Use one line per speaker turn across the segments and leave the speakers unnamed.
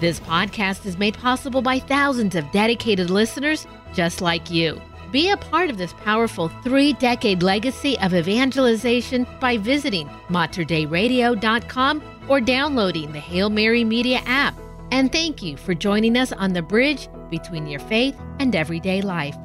This podcast is made possible by thousands of dedicated listeners just like you. Be a part of this powerful three decade legacy of evangelization by visiting materdeiradio.com or downloading the Hail Mary Media app. And thank you for joining us on the bridge between your faith and everyday life.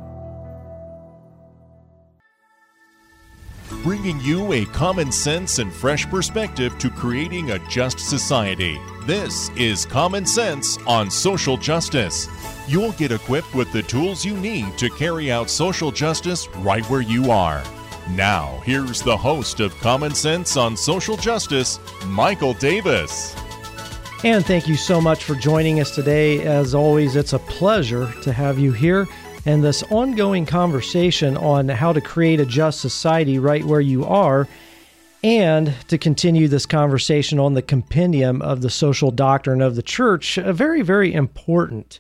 Bringing you a common sense and fresh perspective to creating a just society. This is Common Sense on Social Justice. You'll get equipped with the tools you need to carry out social justice right where you are. Now, here's the host of Common Sense on Social Justice, Michael Davis.
And thank you so much for joining us today. As always, it's a pleasure to have you here and this ongoing conversation on how to create a just society right where you are and to continue this conversation on the compendium of the social doctrine of the church, a very, very important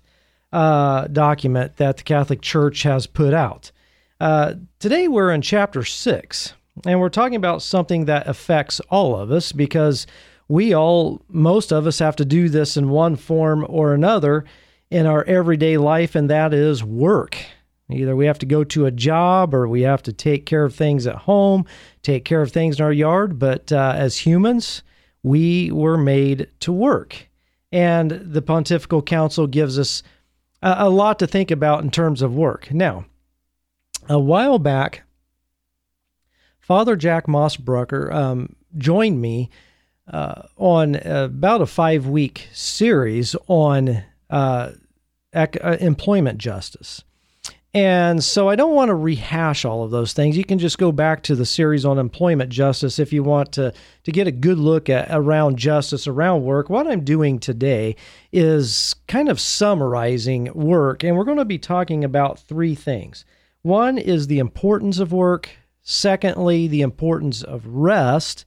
uh, document that the Catholic Church has put out. Uh, today we're in chapter six, and we're talking about something that affects all of us because we all, most of us, have to do this in one form or another in our everyday life, and that is work. Either we have to go to a job or we have to take care of things at home, take care of things in our yard. But uh, as humans, we were made to work. And the Pontifical Council gives us a, a lot to think about in terms of work. Now, a while back, Father Jack Mossbrucker um, joined me uh, on about a five week series on uh, ec- uh, employment justice. And so I don't want to rehash all of those things. You can just go back to the series on employment justice if you want to, to get a good look at around justice, around work. What I'm doing today is kind of summarizing work, and we're going to be talking about three things. One is the importance of work, secondly, the importance of rest.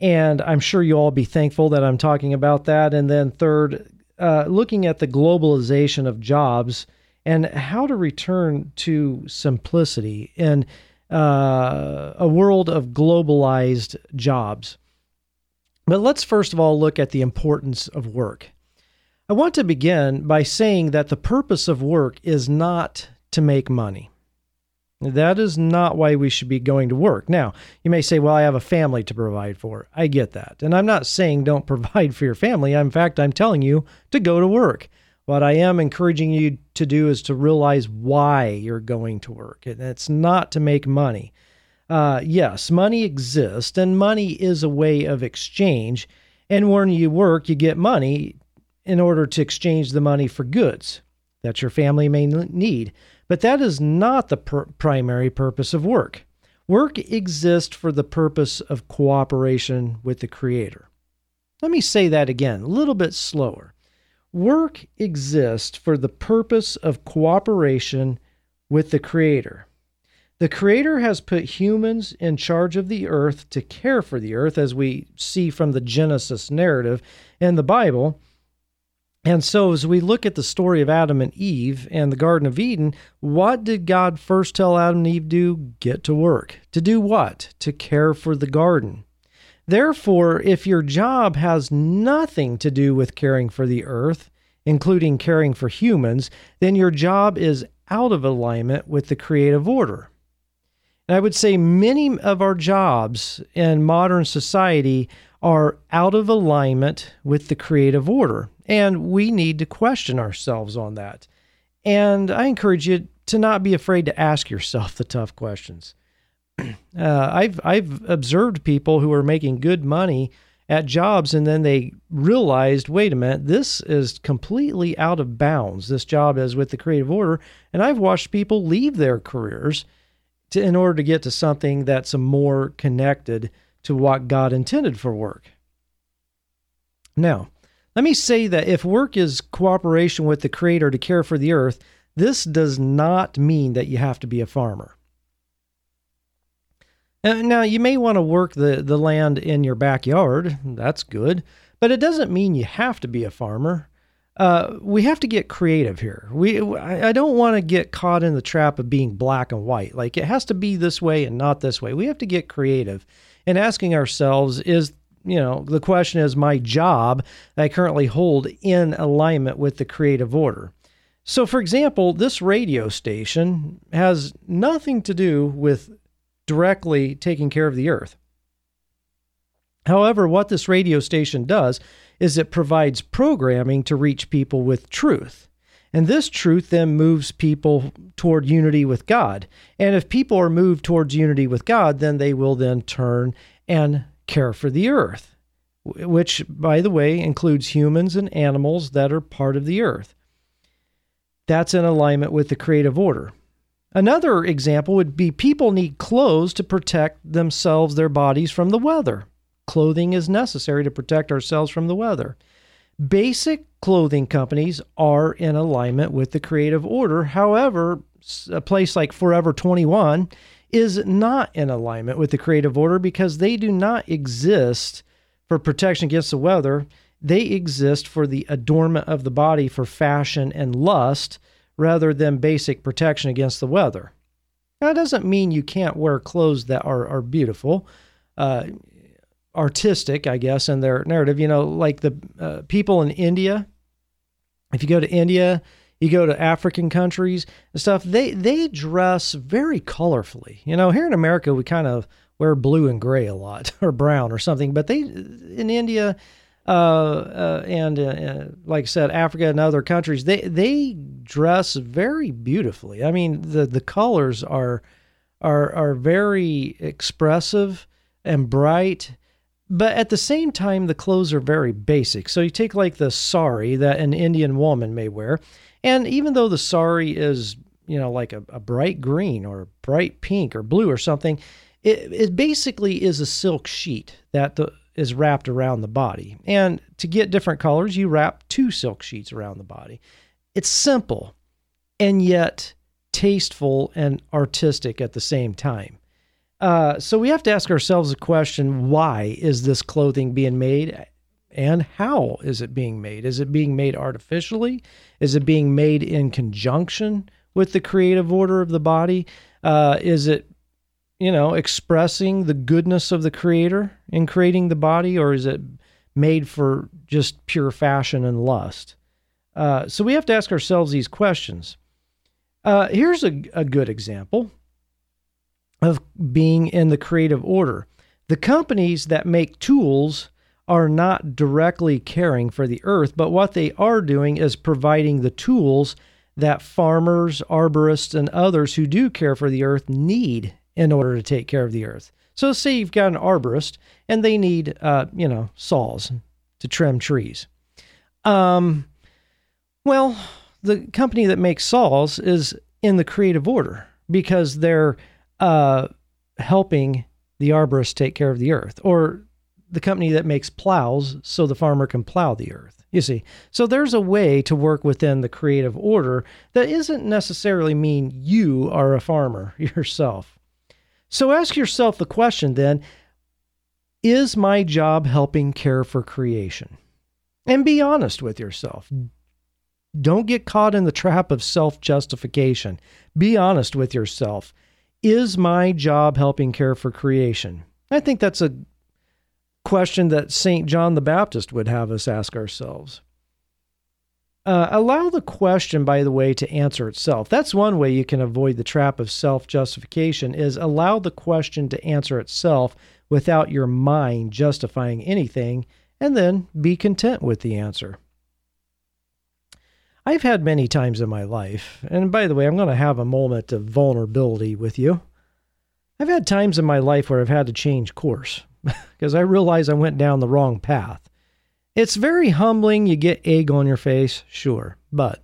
And I'm sure you'll all be thankful that I'm talking about that. And then, third, uh, looking at the globalization of jobs and how to return to simplicity in uh, a world of globalized jobs. But let's first of all look at the importance of work. I want to begin by saying that the purpose of work is not to make money. That is not why we should be going to work. Now, you may say, well, I have a family to provide for. I get that. And I'm not saying don't provide for your family. In fact, I'm telling you to go to work. What I am encouraging you to do is to realize why you're going to work. And it's not to make money. Uh, yes, money exists, and money is a way of exchange. And when you work, you get money in order to exchange the money for goods that your family may need. But that is not the pr- primary purpose of work. Work exists for the purpose of cooperation with the Creator. Let me say that again, a little bit slower. Work exists for the purpose of cooperation with the Creator. The Creator has put humans in charge of the earth to care for the earth, as we see from the Genesis narrative in the Bible. And so, as we look at the story of Adam and Eve and the Garden of Eden, what did God first tell Adam and Eve to do? Get to work. To do what? To care for the garden. Therefore, if your job has nothing to do with caring for the earth, including caring for humans, then your job is out of alignment with the creative order. And I would say many of our jobs in modern society are out of alignment with the creative order, and we need to question ourselves on that. And I encourage you to not be afraid to ask yourself the tough questions. Uh, I've I've observed people who are making good money at jobs and then they realized, wait a minute, this is completely out of bounds. This job is with the creative order, and I've watched people leave their careers to, in order to get to something that's more connected to what God intended for work. Now, let me say that if work is cooperation with the Creator to care for the earth, this does not mean that you have to be a farmer. Uh, now, you may want to work the, the land in your backyard. That's good. But it doesn't mean you have to be a farmer. Uh, we have to get creative here. We I don't want to get caught in the trap of being black and white. Like it has to be this way and not this way. We have to get creative and asking ourselves is you know, the question is my job I currently hold in alignment with the creative order. So, for example, this radio station has nothing to do with directly taking care of the earth. However, what this radio station does is it provides programming to reach people with truth. And this truth then moves people toward unity with God. And if people are moved towards unity with God, then they will then turn and care for the earth, which, by the way, includes humans and animals that are part of the earth. That's in alignment with the creative order. Another example would be people need clothes to protect themselves, their bodies from the weather. Clothing is necessary to protect ourselves from the weather. Basic clothing companies are in alignment with the creative order. However, a place like Forever 21 is not in alignment with the creative order because they do not exist for protection against the weather. They exist for the adornment of the body for fashion and lust rather than basic protection against the weather. That doesn't mean you can't wear clothes that are, are beautiful. Uh, artistic, I guess, in their narrative. You know, like the uh, people in India. If you go to India, you go to African countries and stuff. They they dress very colorfully. You know, here in America, we kind of wear blue and gray a lot, or brown or something. But they in India. Uh, uh, and uh, uh, like I said, Africa and other countries, they they dress very beautifully. I mean, the the colors are are are very expressive and bright but at the same time, the clothes are very basic. So you take like the sari that an Indian woman may wear, and even though the sari is, you know, like a, a bright green or bright pink or blue or something, it, it basically is a silk sheet that the, is wrapped around the body. And to get different colors, you wrap two silk sheets around the body. It's simple and yet tasteful and artistic at the same time. Uh, so we have to ask ourselves a question why is this clothing being made? And how is it being made? Is it being made artificially? Is it being made in conjunction with the creative order of the body? Uh, is it, you know, expressing the goodness of the creator in creating the body, or is it made for just pure fashion and lust? Uh, so we have to ask ourselves these questions. Uh, here's a, a good example of being in the creative order. The companies that make tools are not directly caring for the earth, but what they are doing is providing the tools that farmers, arborists, and others who do care for the earth need in order to take care of the earth. So, say you've got an arborist and they need, uh, you know, saws to trim trees. Um, well, the company that makes saws is in the creative order because they're uh, helping the arborist take care of the earth, or the company that makes plows so the farmer can plow the earth. You see, so there's a way to work within the creative order that isn't necessarily mean you are a farmer yourself. So ask yourself the question then is my job helping care for creation? And be honest with yourself. Don't get caught in the trap of self justification. Be honest with yourself. Is my job helping care for creation? I think that's a question that St. John the Baptist would have us ask ourselves. Uh, allow the question, by the way, to answer itself. That's one way you can avoid the trap of self justification is allow the question to answer itself without your mind justifying anything, and then be content with the answer. I've had many times in my life, and by the way, I'm going to have a moment of vulnerability with you. I've had times in my life where I've had to change course because I realize I went down the wrong path. It's very humbling. You get egg on your face, sure, but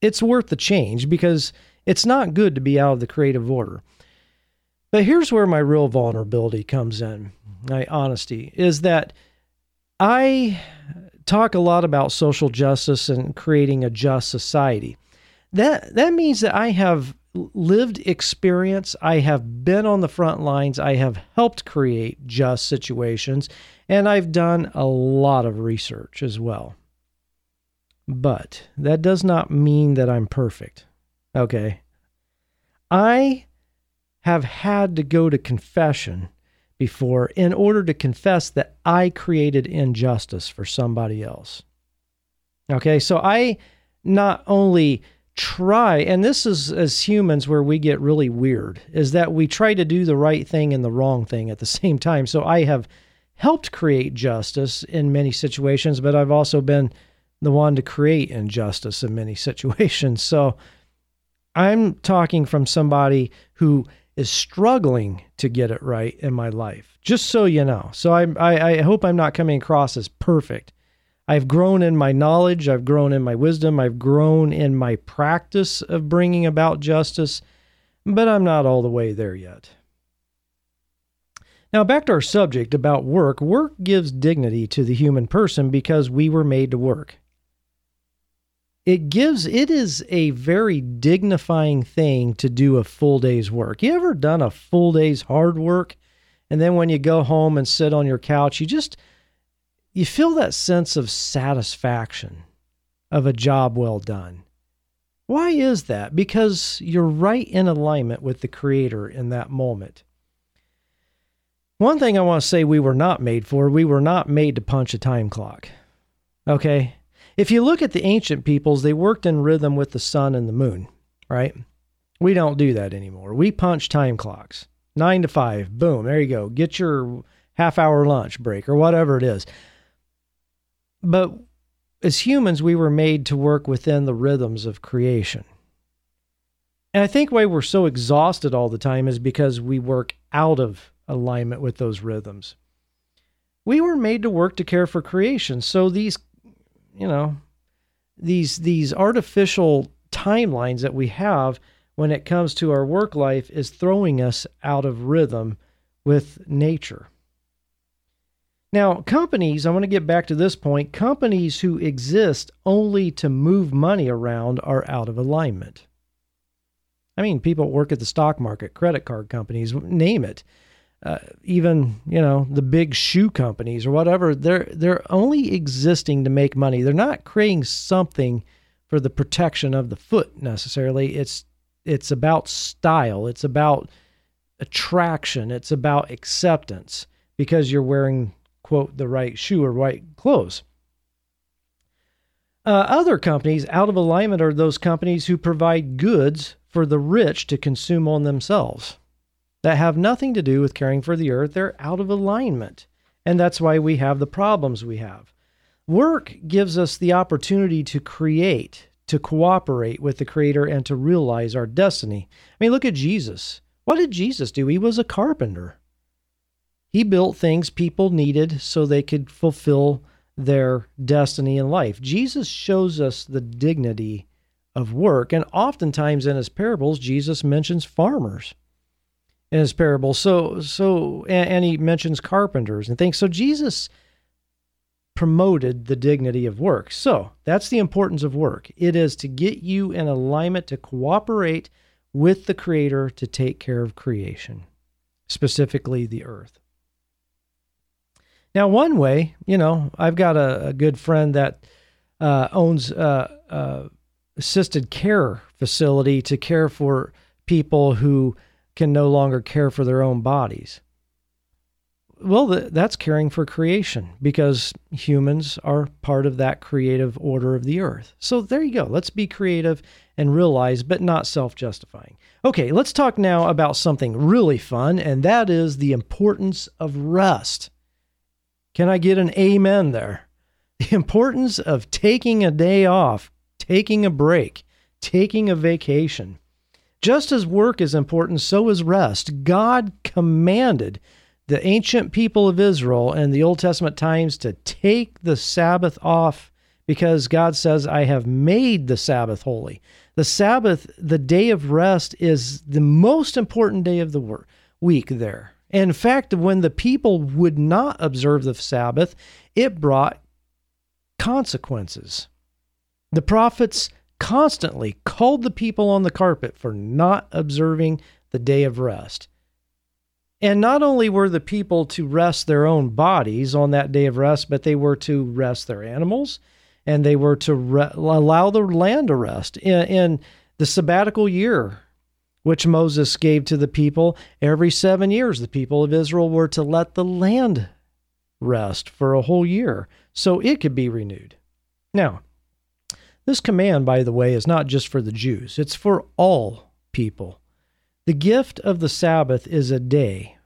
it's worth the change because it's not good to be out of the creative order. But here's where my real vulnerability comes in my honesty is that I talk a lot about social justice and creating a just society. That that means that I have lived experience, I have been on the front lines, I have helped create just situations, and I've done a lot of research as well. But that does not mean that I'm perfect. Okay? I have had to go to confession before in order to confess that I created injustice for somebody else. Okay, so I not only try, and this is as humans where we get really weird, is that we try to do the right thing and the wrong thing at the same time. So I have helped create justice in many situations, but I've also been the one to create injustice in many situations. So I'm talking from somebody who is struggling to get it right in my life, just so you know. So I, I, I hope I'm not coming across as perfect. I've grown in my knowledge, I've grown in my wisdom, I've grown in my practice of bringing about justice, but I'm not all the way there yet. Now, back to our subject about work. Work gives dignity to the human person because we were made to work. It gives, it is a very dignifying thing to do a full day's work. You ever done a full day's hard work? And then when you go home and sit on your couch, you just, you feel that sense of satisfaction of a job well done. Why is that? Because you're right in alignment with the Creator in that moment. One thing I want to say we were not made for, we were not made to punch a time clock. Okay? If you look at the ancient peoples, they worked in rhythm with the sun and the moon, right? We don't do that anymore. We punch time clocks. Nine to five, boom, there you go. Get your half hour lunch break or whatever it is. But as humans, we were made to work within the rhythms of creation. And I think why we're so exhausted all the time is because we work out of alignment with those rhythms. We were made to work to care for creation. So these, you know, these these artificial timelines that we have when it comes to our work life is throwing us out of rhythm with nature. Now, companies, I want to get back to this point. Companies who exist only to move money around are out of alignment. I mean, people work at the stock market, credit card companies, name it uh, even you know the big shoe companies or whatever they're they're only existing to make money they're not creating something for the protection of the foot necessarily it's it's about style it's about attraction it's about acceptance because you're wearing quote the right shoe or right clothes uh, other companies out of alignment are those companies who provide goods for the rich to consume on themselves that have nothing to do with caring for the earth. They're out of alignment. And that's why we have the problems we have. Work gives us the opportunity to create, to cooperate with the Creator, and to realize our destiny. I mean, look at Jesus. What did Jesus do? He was a carpenter. He built things people needed so they could fulfill their destiny in life. Jesus shows us the dignity of work, and oftentimes in his parables, Jesus mentions farmers in his parable. So so and, and, he mentions carpenters and things. So Jesus promoted the dignity of work. So that's the importance of work. It is to get you in alignment to cooperate with the creator to take care of creation, specifically the earth. Now, one way, you know, I've got a, a good friend that uh, owns a, assisted care facility to care for people who can no longer care for their own bodies. Well, that's caring for creation because humans are part of that creative order of the earth. So there you go. Let's be creative and realize, but not self justifying. Okay, let's talk now about something really fun, and that is the importance of rest. Can I get an amen there? The importance of taking a day off, taking a break, taking a vacation. Just as work is important, so is rest. God commanded the ancient people of Israel in the Old Testament times to take the Sabbath off because God says, I have made the Sabbath holy. The Sabbath, the day of rest, is the most important day of the week there. In fact, when the people would not observe the Sabbath, it brought consequences. The prophets constantly called the people on the carpet for not observing the day of rest. And not only were the people to rest their own bodies on that day of rest, but they were to rest their animals and they were to re- allow the land to rest. In, in the sabbatical year which Moses gave to the people. Every seven years, the people of Israel were to let the land rest for a whole year so it could be renewed. Now, this command, by the way, is not just for the Jews, it's for all people. The gift of the Sabbath is a day,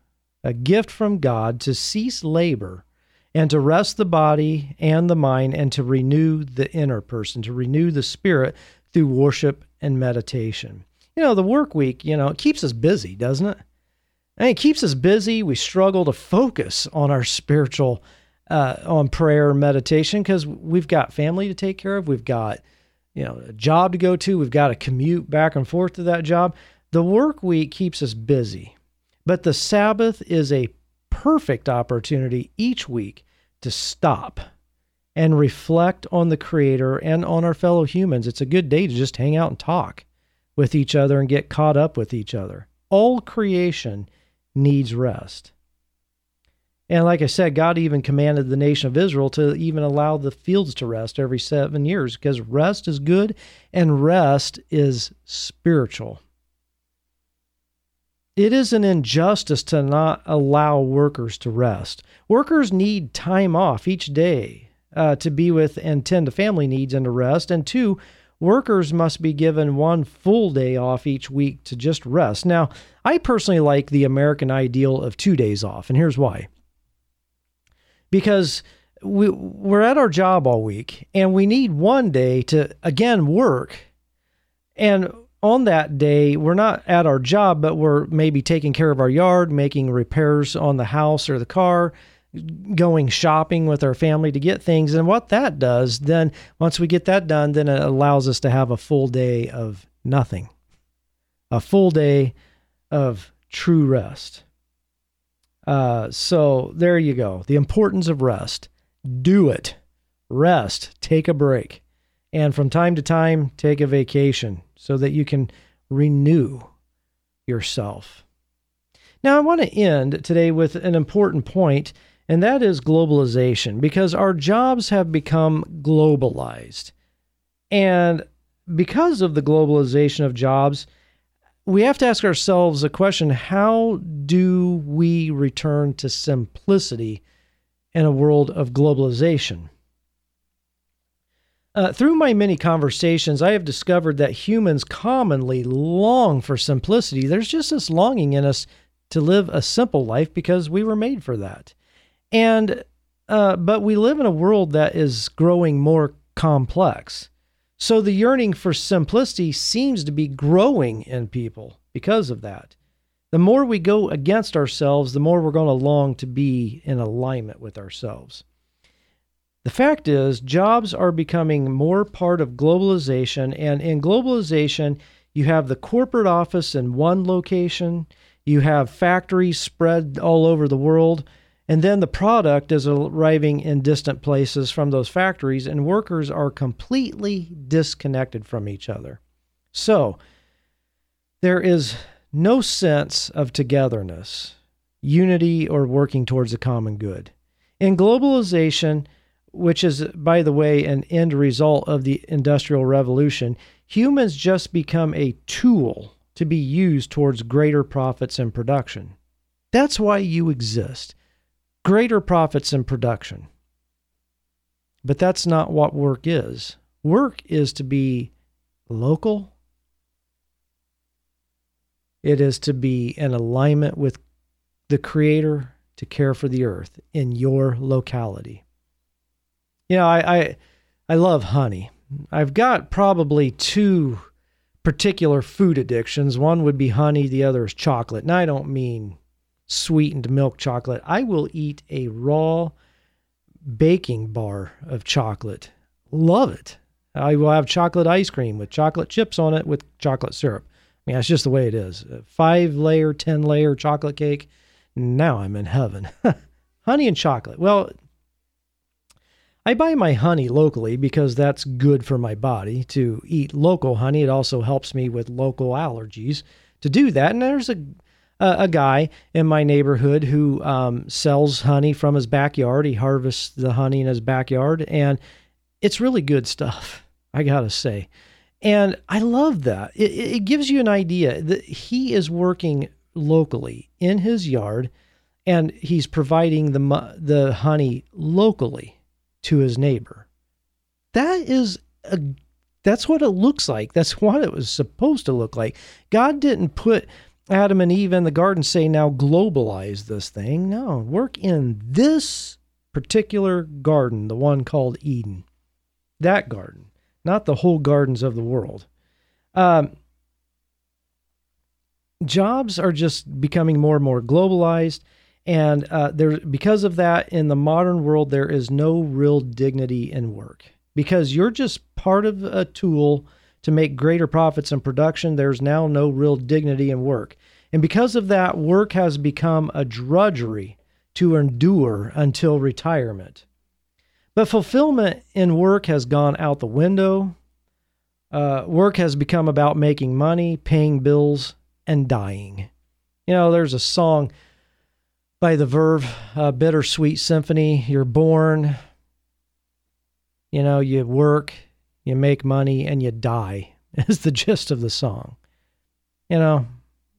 a gift from God to cease labor and to rest the body and the mind and to renew the inner person, to renew the spirit through worship and meditation. You know, the work week, you know, it keeps us busy, doesn't it? And it keeps us busy. We struggle to focus on our spiritual, uh, on prayer, and meditation, because we've got family to take care of. We've got, you know, a job to go to. We've got to commute back and forth to that job. The work week keeps us busy, but the Sabbath is a perfect opportunity each week to stop and reflect on the Creator and on our fellow humans. It's a good day to just hang out and talk with each other and get caught up with each other. All creation needs rest. And like I said, God even commanded the nation of Israel to even allow the fields to rest every seven years because rest is good and rest is spiritual. It is an injustice to not allow workers to rest. Workers need time off each day uh, to be with and tend to family needs and to rest. And two, workers must be given one full day off each week to just rest. Now, I personally like the American ideal of two days off, and here's why. Because we, we're at our job all week, and we need one day to, again, work. And on that day, we're not at our job, but we're maybe taking care of our yard, making repairs on the house or the car, going shopping with our family to get things. And what that does, then once we get that done, then it allows us to have a full day of nothing, a full day of true rest. Uh, so there you go. The importance of rest. Do it. Rest. Take a break. And from time to time, take a vacation so that you can renew yourself. Now, I want to end today with an important point and that is globalization, because our jobs have become globalized. And because of the globalization of jobs, we have to ask ourselves a question how do we return to simplicity in a world of globalization? Uh, through my many conversations, I have discovered that humans commonly long for simplicity. There's just this longing in us to live a simple life because we were made for that. And uh, but we live in a world that is growing more complex. So the yearning for simplicity seems to be growing in people because of that. The more we go against ourselves, the more we're going to long to be in alignment with ourselves. The fact is, jobs are becoming more part of globalization, and in globalization, you have the corporate office in one location, you have factories spread all over the world, and then the product is arriving in distant places from those factories, and workers are completely disconnected from each other. So there is no sense of togetherness, unity, or working towards a common good. In globalization, which is, by the way, an end result of the Industrial Revolution, humans just become a tool to be used towards greater profits and production. That's why you exist greater profits in production. But that's not what work is. Work is to be local, it is to be in alignment with the Creator to care for the earth in your locality. You know, I, I, I love honey. I've got probably two particular food addictions. One would be honey, the other is chocolate. And I don't mean sweetened milk chocolate. I will eat a raw baking bar of chocolate. Love it. I will have chocolate ice cream with chocolate chips on it with chocolate syrup. I mean, that's just the way it is. Five layer, 10 layer chocolate cake. Now I'm in heaven. honey and chocolate. Well, I buy my honey locally because that's good for my body to eat local honey. It also helps me with local allergies to do that. And there's a a, a guy in my neighborhood who um, sells honey from his backyard. He harvests the honey in his backyard, and it's really good stuff. I gotta say. And I love that. It, it gives you an idea that he is working locally in his yard and he's providing the the honey locally to his neighbor. That is a that's what it looks like. That's what it was supposed to look like. God didn't put Adam and Eve in the garden say now globalize this thing. No, work in this particular garden, the one called Eden. That garden, not the whole gardens of the world. Um, jobs are just becoming more and more globalized. And uh, there, because of that, in the modern world, there is no real dignity in work because you're just part of a tool to make greater profits in production. There's now no real dignity in work. And because of that, work has become a drudgery to endure until retirement. But fulfillment in work has gone out the window. Uh, work has become about making money, paying bills, and dying. You know, there's a song by The Verve, uh, Bittersweet Symphony. You're born, you know, you work, you make money, and you die, is the gist of the song. You know,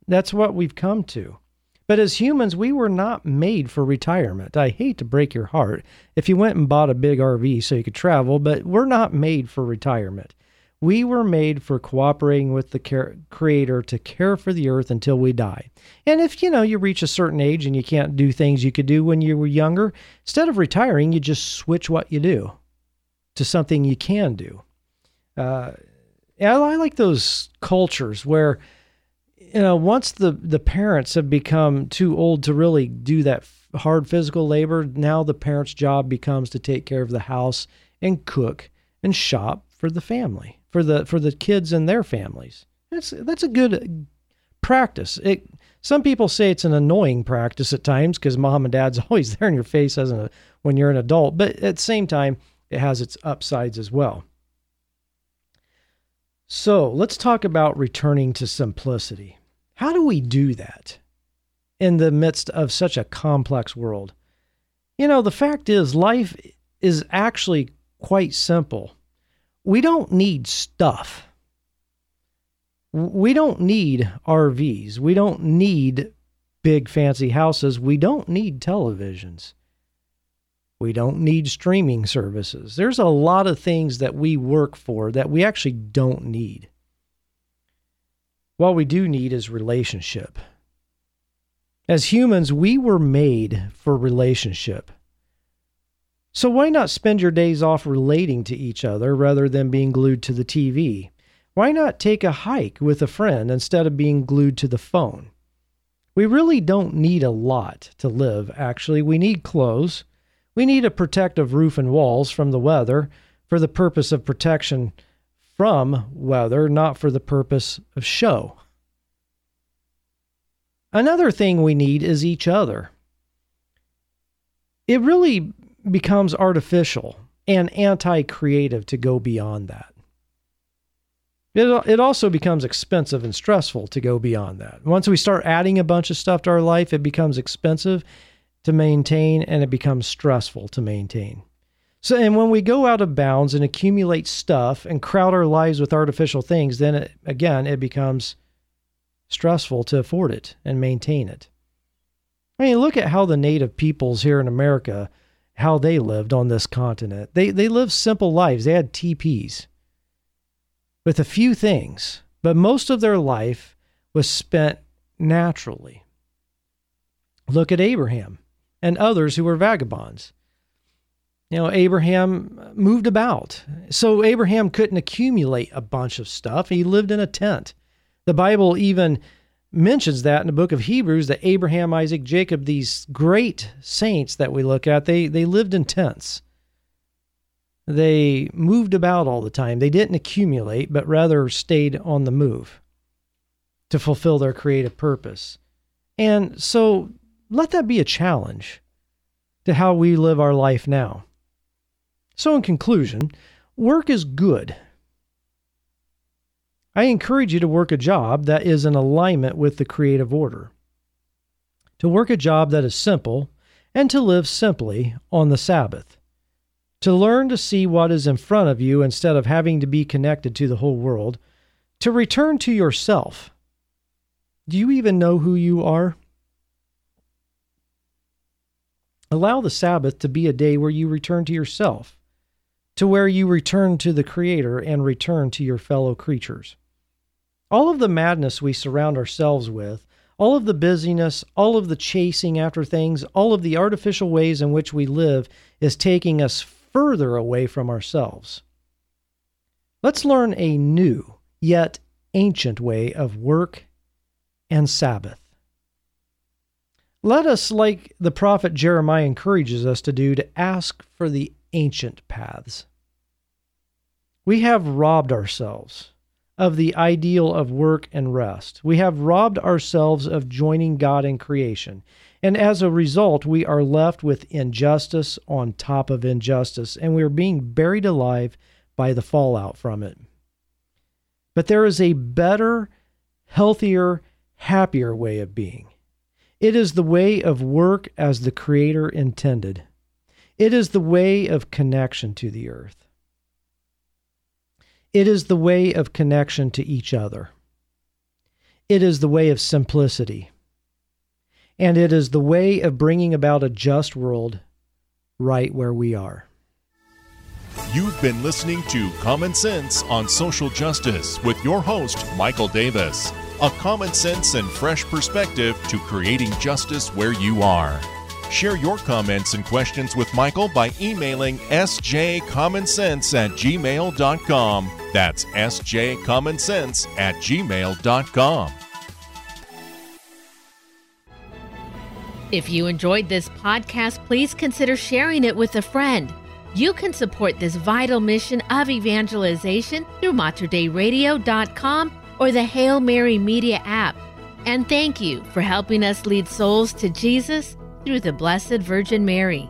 that's what we've come to. But as humans, we were not made for retirement. I hate to break your heart if you went and bought a big RV so you could travel, but we're not made for retirement. We were made for cooperating with the care, creator to care for the earth until we die. And if you know you reach a certain age and you can't do things you could do when you were younger, instead of retiring, you just switch what you do to something you can do. Uh, I, I like those cultures where you know once the the parents have become too old to really do that hard physical labor, now the parents' job becomes to take care of the house and cook and shop for the family for the for the kids and their families. That's that's a good practice. It some people say it's an annoying practice at times because mom and dad's always there in your face as a, when you're an adult, but at the same time, it has its upsides as well. So let's talk about returning to simplicity. How do we do that in the midst of such a complex world? You know, the fact is, life is actually quite simple we don't need stuff. We don't need RVs. We don't need big fancy houses. We don't need televisions. We don't need streaming services. There's a lot of things that we work for that we actually don't need. What we do need is relationship. As humans, we were made for relationship. So why not spend your days off relating to each other rather than being glued to the TV? Why not take a hike with a friend instead of being glued to the phone? We really don't need a lot to live, actually. We need clothes. We need a protective roof and walls from the weather for the purpose of protection from weather, not for the purpose of show. Another thing we need is each other. It really becomes artificial and anti creative to go beyond that. It, it also becomes expensive and stressful to go beyond that. Once we start adding a bunch of stuff to our life, it becomes expensive to maintain and it becomes stressful to maintain. So, and when we go out of bounds and accumulate stuff and crowd our lives with artificial things, then it, again, it becomes stressful to afford it and maintain it. I mean, look at how the native peoples here in America how they lived on this continent. They they lived simple lives. They had teepees with a few things, but most of their life was spent naturally. Look at Abraham and others who were vagabonds. You know, Abraham moved about. So Abraham couldn't accumulate a bunch of stuff. He lived in a tent. The Bible even mentions that in the book of Hebrews that Abraham, Isaac, Jacob, these great saints that we look at, they, they lived in tents. They moved about all the time. They didn't accumulate, but rather stayed on the move to fulfill their creative purpose. And so let that be a challenge to how we live our life now. So, in conclusion, work is good I encourage you to work a job that is in alignment with the creative order, to work a job that is simple, and to live simply on the Sabbath, to learn to see what is in front of you instead of having to be connected to the whole world, to return to yourself. Do you even know who you are? Allow the Sabbath to be a day where you return to yourself, to where you return to the Creator and return to your fellow creatures. All of the madness we surround ourselves with, all of the busyness, all of the chasing after things, all of the artificial ways in which we live is taking us further away from ourselves. Let's learn a new, yet ancient way of work and Sabbath. Let us, like the prophet Jeremiah encourages us to do, to ask for the ancient paths. We have robbed ourselves of the ideal of work and rest. We have robbed ourselves of joining God in creation. And as a result, we are left with injustice on top of injustice, and we are being buried alive by the fallout from it. But there is a better, healthier, happier way of being. It is the way of work as the Creator intended. It is the way of connection to the earth. It is the way of connection to each other. It is the way of simplicity. And it is the way of bringing about a just world right where we are.
You've been listening to Common Sense on Social Justice with your host, Michael Davis a common sense and fresh perspective to creating justice where you are. Share your comments and questions with Michael by emailing sjcommonsense at gmail.com. That's sjcommonsense at gmail.com.
If you enjoyed this podcast, please consider sharing it with a friend. You can support this vital mission of evangelization through materdeiradio.com or the Hail Mary Media app. And thank you for helping us lead souls to Jesus through the Blessed Virgin Mary.